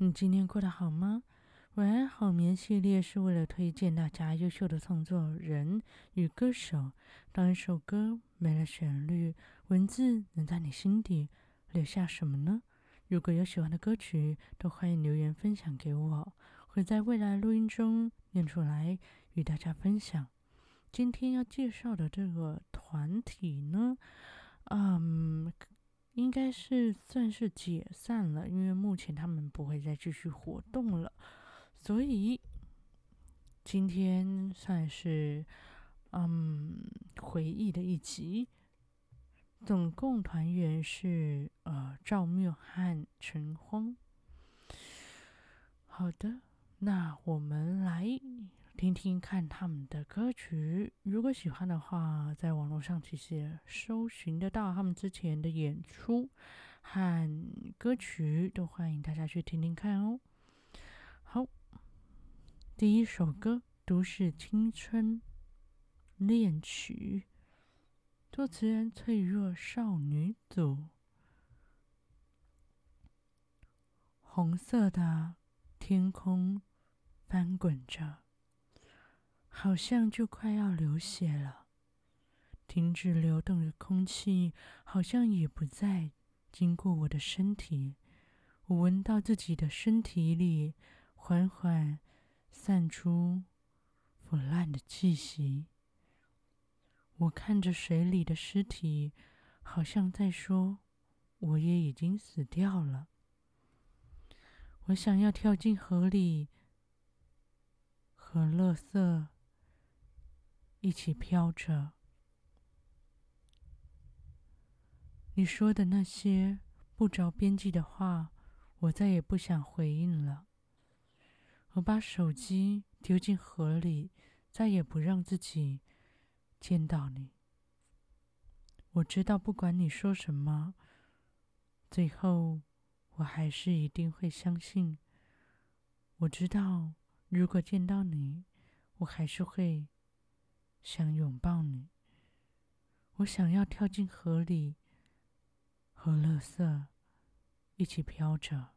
你今天过得好吗？晚安好眠系列是为了推荐大家优秀的创作人与歌手。当一首歌没了旋律，文字能在你心底留下什么呢？如果有喜欢的歌曲，都欢迎留言分享给我，会在未来录音中念出来与大家分享。今天要介绍的这个团体呢，嗯。应该是算是解散了，因为目前他们不会再继续活动了，所以今天算是嗯回忆的一集。总共团员是呃赵缪和陈荒。好的，那我们来。听听看他们的歌曲，如果喜欢的话，在网络上其实也搜寻得到他们之前的演出和歌曲，都欢迎大家去听听看哦。好，第一首歌《都市青春恋曲》，作词人脆弱少女组，红色的天空翻滚着。好像就快要流血了，停止流动的空气好像也不再经过我的身体。我闻到自己的身体里缓缓散出腐烂的气息。我看着水里的尸体，好像在说：“我也已经死掉了。”我想要跳进河里，和垃圾。一起飘着。你说的那些不着边际的话，我再也不想回应了。我把手机丢进河里，再也不让自己见到你。我知道，不管你说什么，最后我还是一定会相信。我知道，如果见到你，我还是会。想拥抱你，我想要跳进河里，和垃圾一起飘着。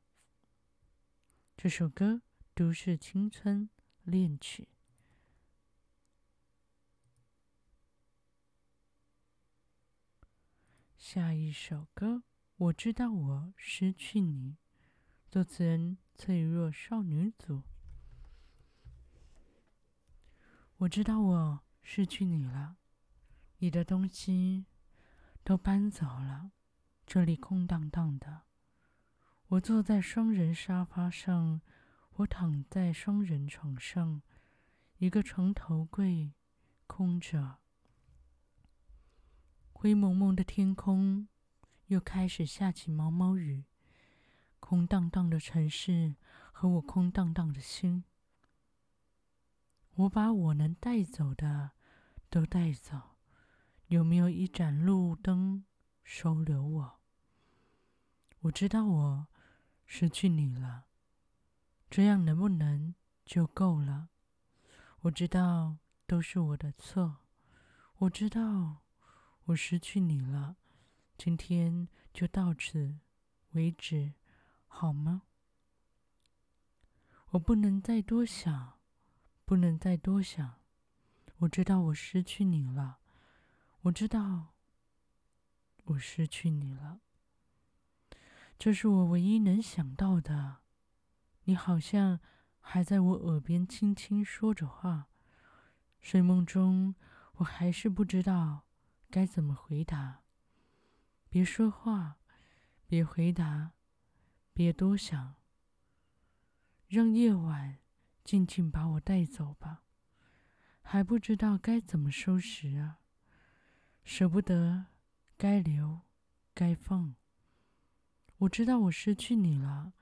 这首歌《都市青春恋曲》。下一首歌《我知道我失去你》，作词人脆弱少女组。我知道我。失去你了，你的东西都搬走了，这里空荡荡的。我坐在双人沙发上，我躺在双人床上，一个床头柜空着。灰蒙蒙的天空又开始下起毛毛雨，空荡荡的城市和我空荡荡的心。我把我能带走的都带走，有没有一盏路灯收留我？我知道我失去你了，这样能不能就够了？我知道都是我的错，我知道我失去你了，今天就到此为止，好吗？我不能再多想。不能再多想，我知道我失去你了，我知道我失去你了，这是我唯一能想到的。你好像还在我耳边轻轻说着话，睡梦中我还是不知道该怎么回答。别说话，别回答，别多想，让夜晚。静静把我带走吧，还不知道该怎么收拾啊，舍不得，该留，该放。我知道我失去你了，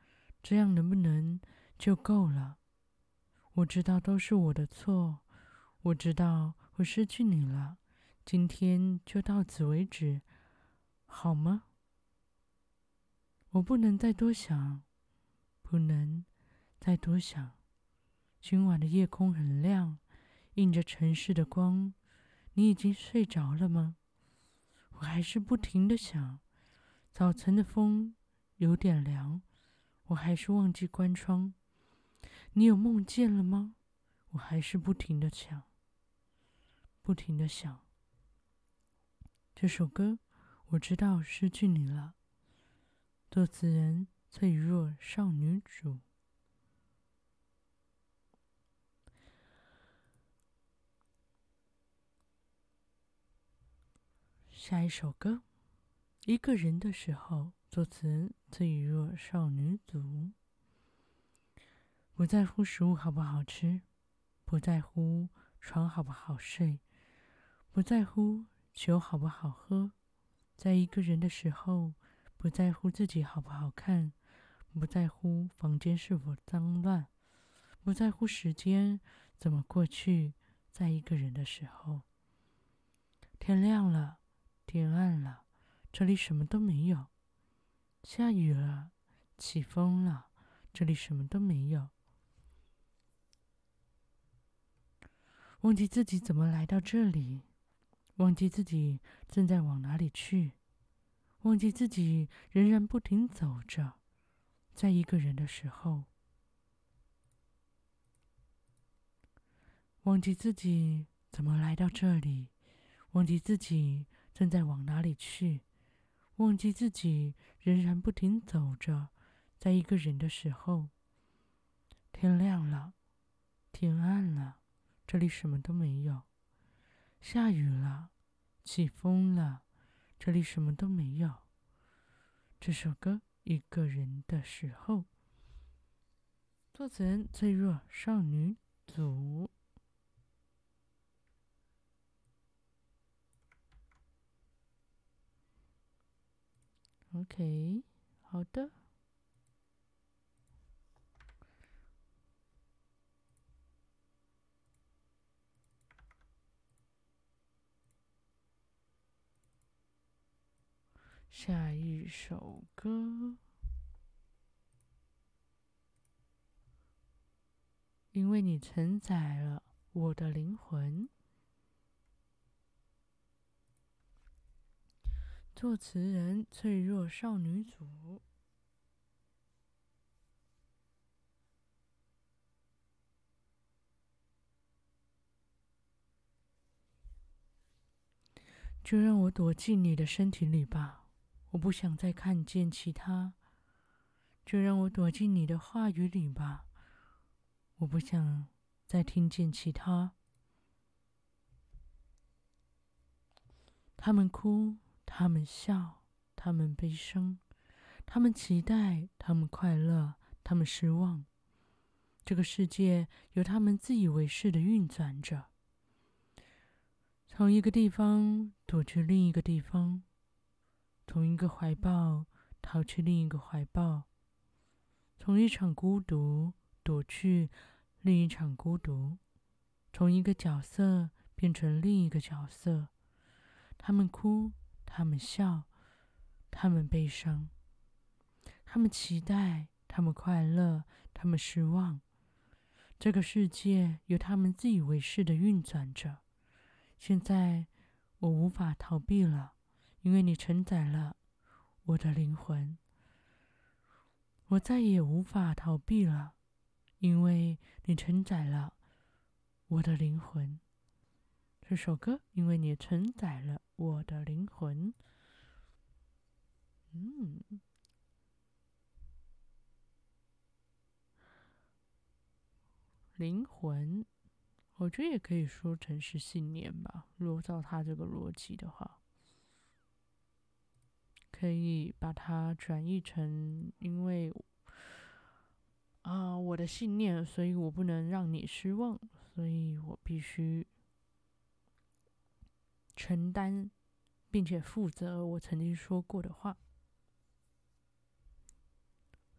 这样能不能就够了？我知道都是我的错，我知道我失去你了，今天就到此为止，好吗？我不能再多想，不能再多想。今晚的夜空很亮，映着城市的光。你已经睡着了吗？我还是不停地想。早晨的风有点凉，我还是忘记关窗。你有梦见了吗？我还是不停的想，不停的想。这首歌我知道失去你了。作词人脆弱少女主。下一首歌，一个人的时候，作词人脆弱少女组。不在乎食物好不好吃，不在乎床好不好睡，不在乎酒好不好喝，在一个人的时候，不在乎自己好不好看，不在乎房间是否脏乱，不在乎时间怎么过去，在一个人的时候，天亮了，天暗了，这里什么都没有，下雨了，起风了，这里什么都没有。忘记自己怎么来到这里，忘记自己正在往哪里去，忘记自己仍然不停走着，在一个人的时候，忘记自己怎么来到这里，忘记自己正在往哪里去，忘记自己仍然不停走着，在一个人的时候，天亮了，天暗了。这里什么都没有，下雨了，起风了，这里什么都没有。这首歌《一个人的时候》，作词人脆弱少女组。OK，好的。下一首歌，因为你承载了我的灵魂。作词人：脆弱少女组。就让我躲进你的身体里吧。我不想再看见其他，就让我躲进你的话语里吧。我不想再听见其他。他们哭，他们笑，他们悲伤，他们期待，他们快乐，他们失望。这个世界由他们自以为是的运转着，从一个地方躲去另一个地方。从一个怀抱逃去另一个怀抱，从一场孤独躲去另一场孤独，从一个角色变成另一个角色。他们哭，他们笑，他们悲伤，他们期待，他们快乐，他们失望。这个世界由他们自以为是的运转着。现在我无法逃避了。因为你承载了我的灵魂，我再也无法逃避了。因为你承载了我的灵魂。这首歌，因为你承载了我的灵魂。嗯，灵魂，我觉得也可以说成是信念吧。如果照他这个逻辑的话。可以把它转译成，因为啊，我的信念，所以我不能让你失望，所以我必须承担并且负责我曾经说过的话，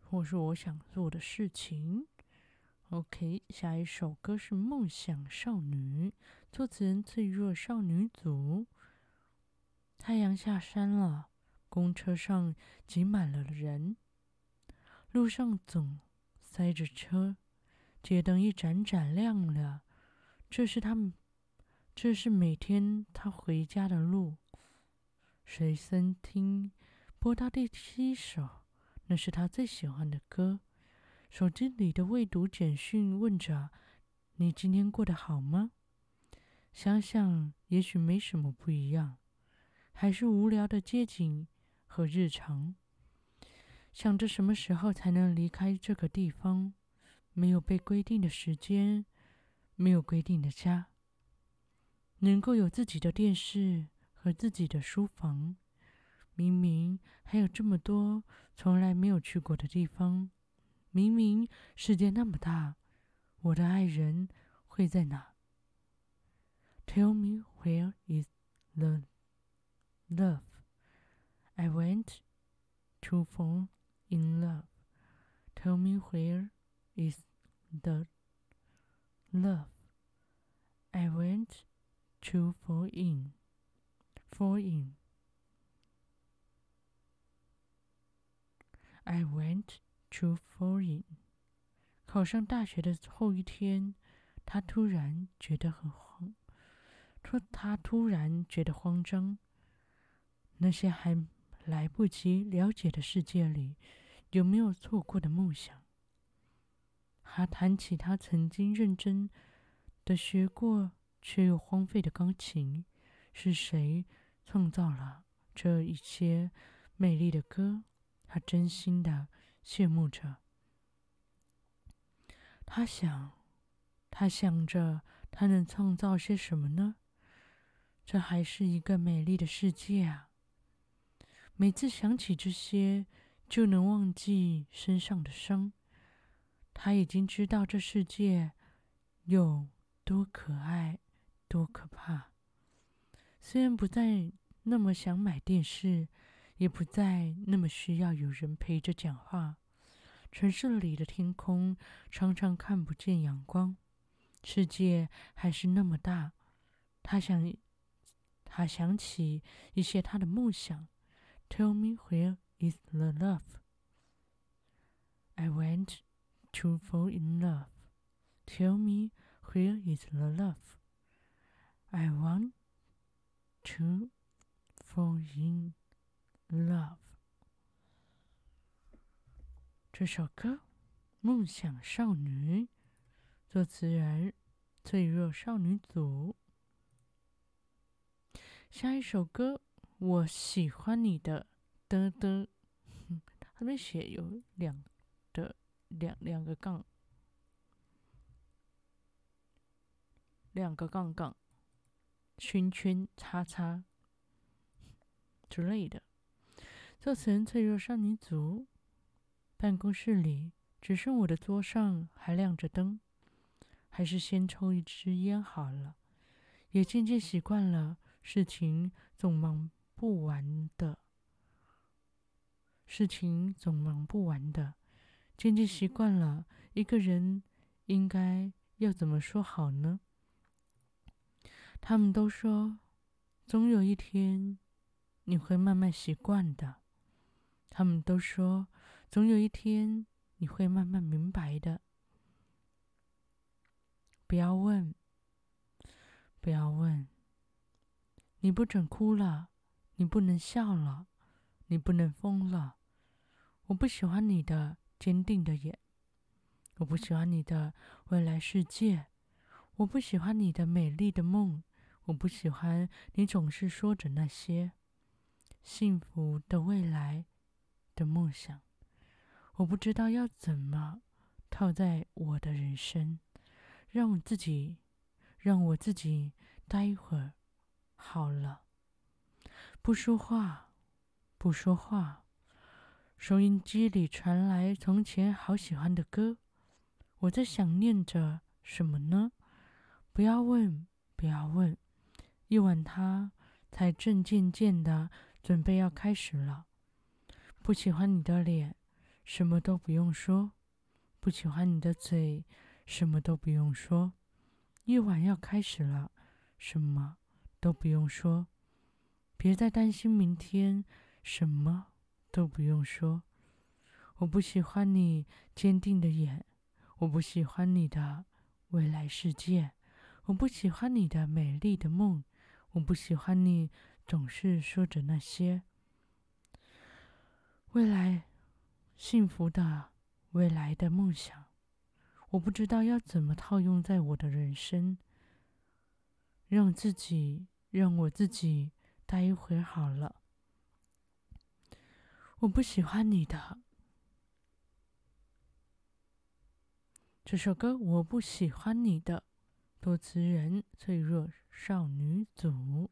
或是我想做的事情。OK，下一首歌是《梦想少女》，作词人脆弱少女组。太阳下山了。公车上挤满了人，路上总塞着车，街灯一盏盏亮了。这是他们，这是每天他回家的路。随身听播到第七首，那是他最喜欢的歌。手机里的未读简讯问着：“你今天过得好吗？”想想，也许没什么不一样，还是无聊的街景和日常。想着什么时候才能离开这个地方，没有被规定的时间，没有规定的家，能够有自己的电视和自己的书房。明明还有这么多从来没有去过的地方，明明世界那么大，我的爱人会在哪？Tell me where is the love? I went to fall in love. Tell me where is the love? I went to fall in, fall in. I went to fall in。考上大学的后一天，他突然觉得很慌，说他突然觉得慌张。那些还来不及了解的世界里，有没有错过的梦想？他谈起他曾经认真的学过却又荒废的钢琴。是谁创造了这一些美丽的歌？他真心的羡慕着，他想，他想着，他能创造些什么呢？这还是一个美丽的世界啊！每次想起这些，就能忘记身上的伤。他已经知道这世界有多可爱，多可怕。虽然不再那么想买电视。也不再那么需要有人陪着讲话。城市里的天空常常看不见阳光，世界还是那么大。他想，他想起一些他的梦想。Tell me where is the love? I went to fall in love. Tell me where is the love? I want to fall in. Love 这首歌，《梦想少女》，作词人脆弱少女组。下一首歌，我喜欢你的的的，他们写有两的两两个杠，两个杠杠，圈圈叉叉之类的。作词人脆弱少女组，办公室里只剩我的桌上还亮着灯，还是先抽一支烟好了。也渐渐习惯了事情总忙不完的，事情总忙不完的，渐渐习惯了一个人应该要怎么说好呢？他们都说，总有一天你会慢慢习惯的。他们都说，总有一天你会慢慢明白的。不要问，不要问。你不准哭了，你不能笑了，你不能疯了。我不喜欢你的坚定的眼，我不喜欢你的未来世界，我不喜欢你的美丽的梦，我不喜欢你总是说着那些幸福的未来。的梦想，我不知道要怎么套在我的人生，让我自己，让我自己待一会儿好了。不说话，不说话。收音机里传来从前好喜欢的歌，我在想念着什么呢？不要问，不要问。夜晚，它才正渐渐的准备要开始了。不喜欢你的脸，什么都不用说；不喜欢你的嘴，什么都不用说。夜晚要开始了，什么都不用说。别再担心明天，什么都不用说。我不喜欢你坚定的眼，我不喜欢你的未来世界，我不喜欢你的美丽的梦，我不喜欢你总是说着那些。未来幸福的未来的梦想，我不知道要怎么套用在我的人生。让自己，让我自己待一会儿好了。我不喜欢你的这首歌，我不喜欢你的，多词人脆弱少女组。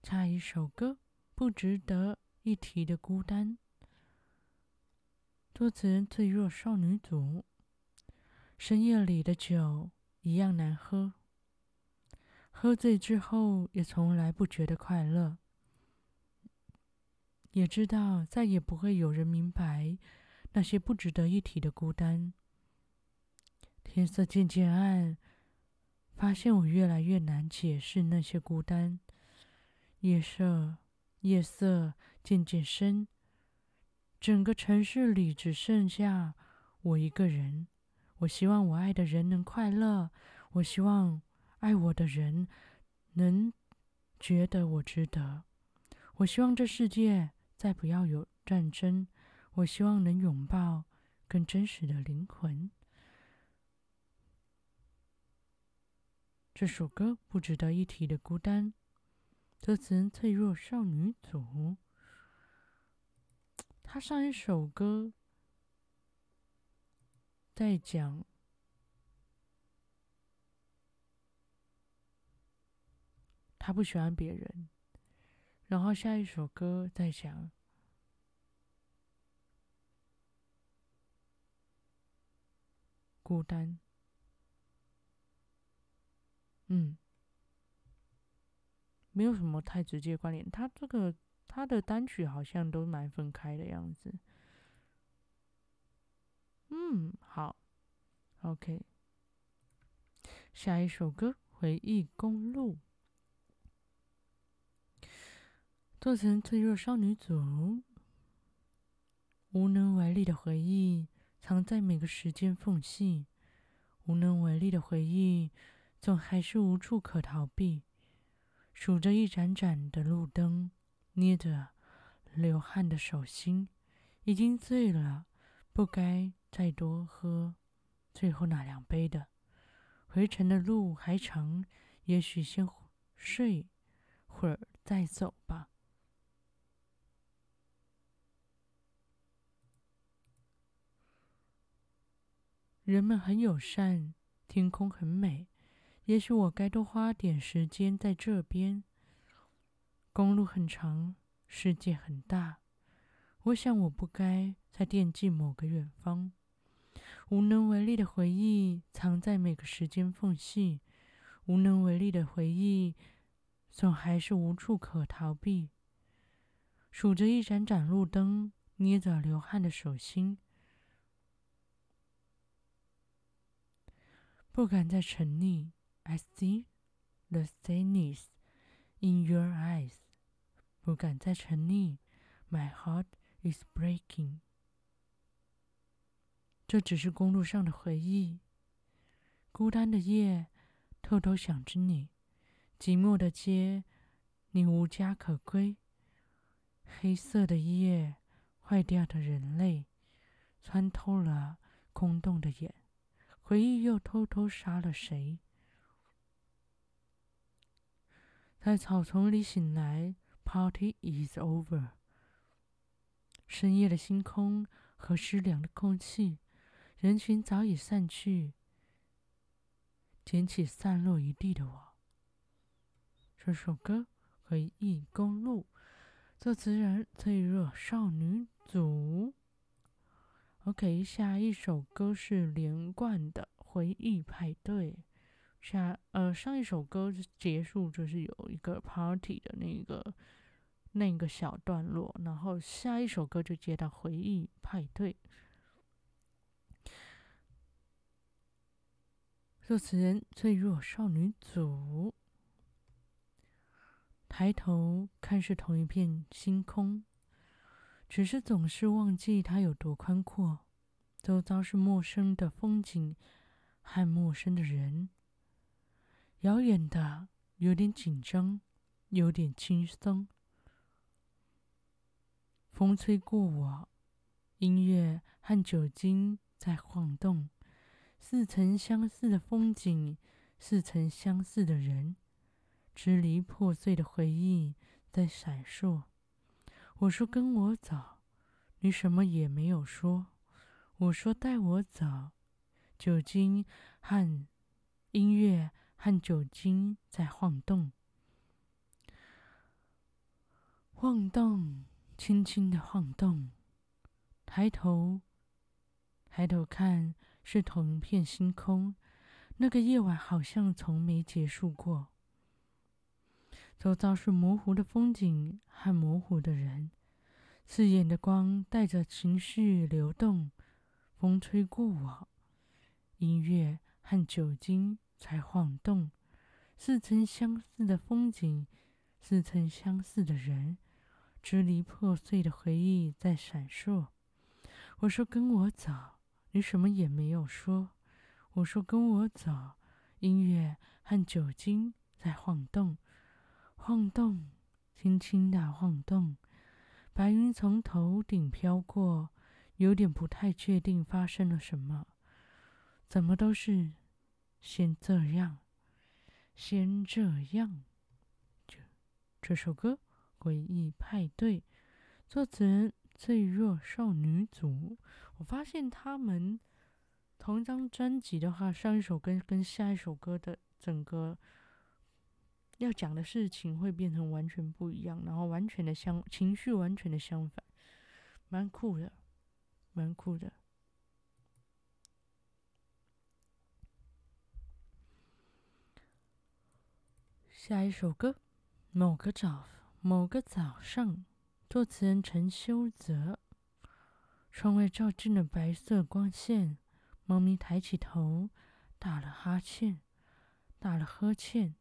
唱一首歌，不值得一提的孤单，多词人脆弱少女组。深夜里的酒一样难喝，喝醉之后也从来不觉得快乐，也知道再也不会有人明白那些不值得一提的孤单。天色渐渐暗，发现我越来越难解释那些孤单。夜色，夜色渐渐深，整个城市里只剩下我一个人。我希望我爱的人能快乐，我希望爱我的人能觉得我值得。我希望这世界再不要有战争，我希望能拥抱更真实的灵魂。这首歌不值得一提的孤单。歌词脆弱少女组，他上一首歌在讲他不喜欢别人，然后下一首歌在讲孤单，嗯。没有什么太直接关联，他这个他的单曲好像都蛮分开的样子。嗯，好，OK。下一首歌《回忆公路》，做成脆弱少女组，无能为力的回忆藏在每个时间缝隙，无能为力的回忆总还是无处可逃避。数着一盏盏的路灯，捏着流汗的手心，已经醉了，不该再多喝最后那两杯的。回程的路还长，也许先睡会儿再走吧。人们很友善，天空很美。也许我该多花点时间在这边。公路很长，世界很大。我想我不该再惦记某个远方。无能为力的回忆藏在每个时间缝隙，无能为力的回忆总还是无处可逃避。数着一盏盏路灯，捏着流汗的手心，不敢再沉溺。I see the sadness in your eyes，不敢再沉溺。My heart is breaking。这只是公路上的回忆。孤单的夜，偷偷想着你；寂寞的街，你无家可归。黑色的夜，坏掉的人类，穿透了空洞的眼，回忆又偷偷杀了谁？在草丛里醒来，Party is over。深夜的星空和湿凉的空气，人群早已散去，捡起散落一地的我。这首歌《回忆公路》，作词人脆弱少女组。OK，下一首歌是连贯的《回忆派对》。下呃，上一首歌结束就是有一个 party 的那个那个小段落，然后下一首歌就接到回忆派对。作词人脆弱少女组，抬头看是同一片星空，只是总是忘记它有多宽阔，周遭是陌生的风景和陌生的人。遥远的，有点紧张，有点轻松。风吹过我，音乐和酒精在晃动，似曾相识的风景，似曾相识的人，支离破碎的回忆在闪烁。我说跟我走，你什么也没有说。我说带我走，酒精和音乐和酒精在晃动，晃动。轻轻的晃动，抬头，抬头看，是同一片星空。那个夜晚好像从没结束过。周遭是模糊的风景和模糊的人，刺眼的光带着情绪流动。风吹过我，音乐和酒精在晃动，似曾相识的风景，似曾相识的人。支离破碎的回忆在闪烁。我说：“跟我走。”你什么也没有说。我说：“跟我走。”音乐和酒精在晃动，晃动，轻轻的晃动。白云从头顶飘过，有点不太确定发生了什么。怎么都是先这样，先这样。这这首歌。诡异派对，作词人脆弱少女组。我发现他们同一张专辑的话，上一首歌跟下一首歌的整个要讲的事情会变成完全不一样，然后完全的相情绪完全的相反，蛮酷的，蛮酷的。下一首歌，某个早。某个早上，作词人陈修泽。窗外照进了白色光线，猫咪抬起头，打了哈欠，打了呵欠。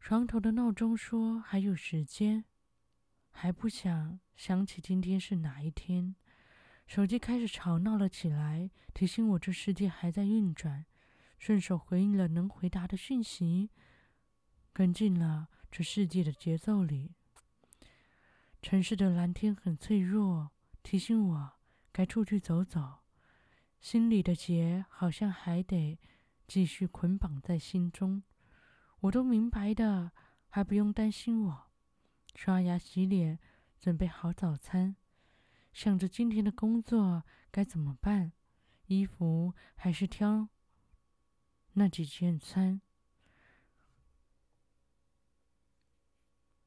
床头的闹钟说还有时间，还不想想起今天是哪一天。手机开始吵闹了起来，提醒我这世界还在运转。顺手回应了能回答的讯息，跟进了。这世界的节奏里，城市的蓝天很脆弱，提醒我该出去走走。心里的结好像还得继续捆绑在心中。我都明白的，还不用担心我。刷牙、洗脸，准备好早餐，想着今天的工作该怎么办，衣服还是挑那几件餐。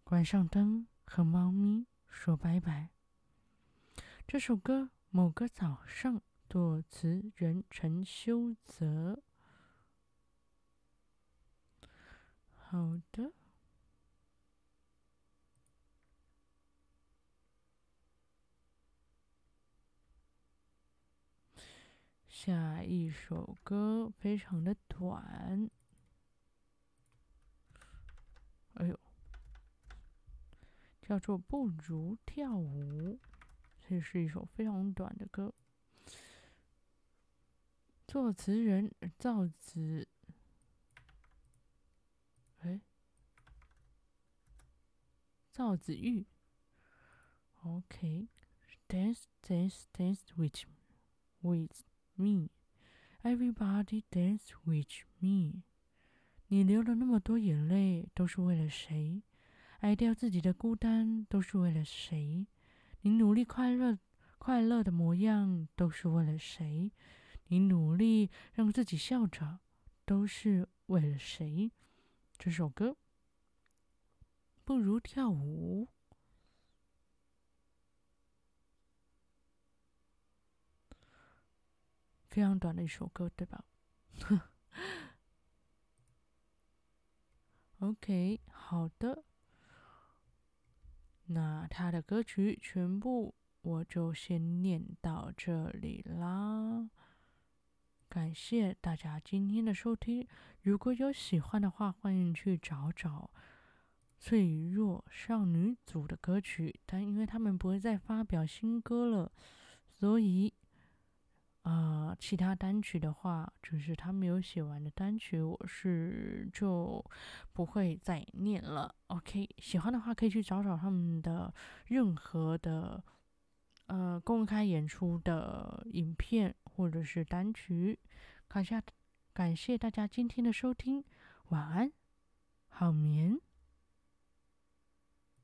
关上灯，和猫咪说拜拜。这首歌某个早上，作词人陈修泽。好的，下一首歌非常的短。哎呦。叫做不如跳舞，这是一首非常短的歌。作词人赵子，哎，赵子玉。OK，dance dance dance with with me, everybody dance with me。你流了那么多眼泪，都是为了谁？挨掉自己的孤单，都是为了谁？你努力快乐、快乐的模样，都是为了谁？你努力让自己笑着，都是为了谁？这首歌不如跳舞，非常短的一首歌，对吧？OK，好的。那他的歌曲全部我就先念到这里啦，感谢大家今天的收听。如果有喜欢的话，欢迎去找找脆弱少女组的歌曲。但因为他们不会再发表新歌了，所以呃，其他单曲的话，就是他没有写完的单曲，我是就不会再念了。OK，喜欢的话可以去找找他们的任何的呃公开演出的影片或者是单曲。感谢感谢大家今天的收听，晚安，好眠。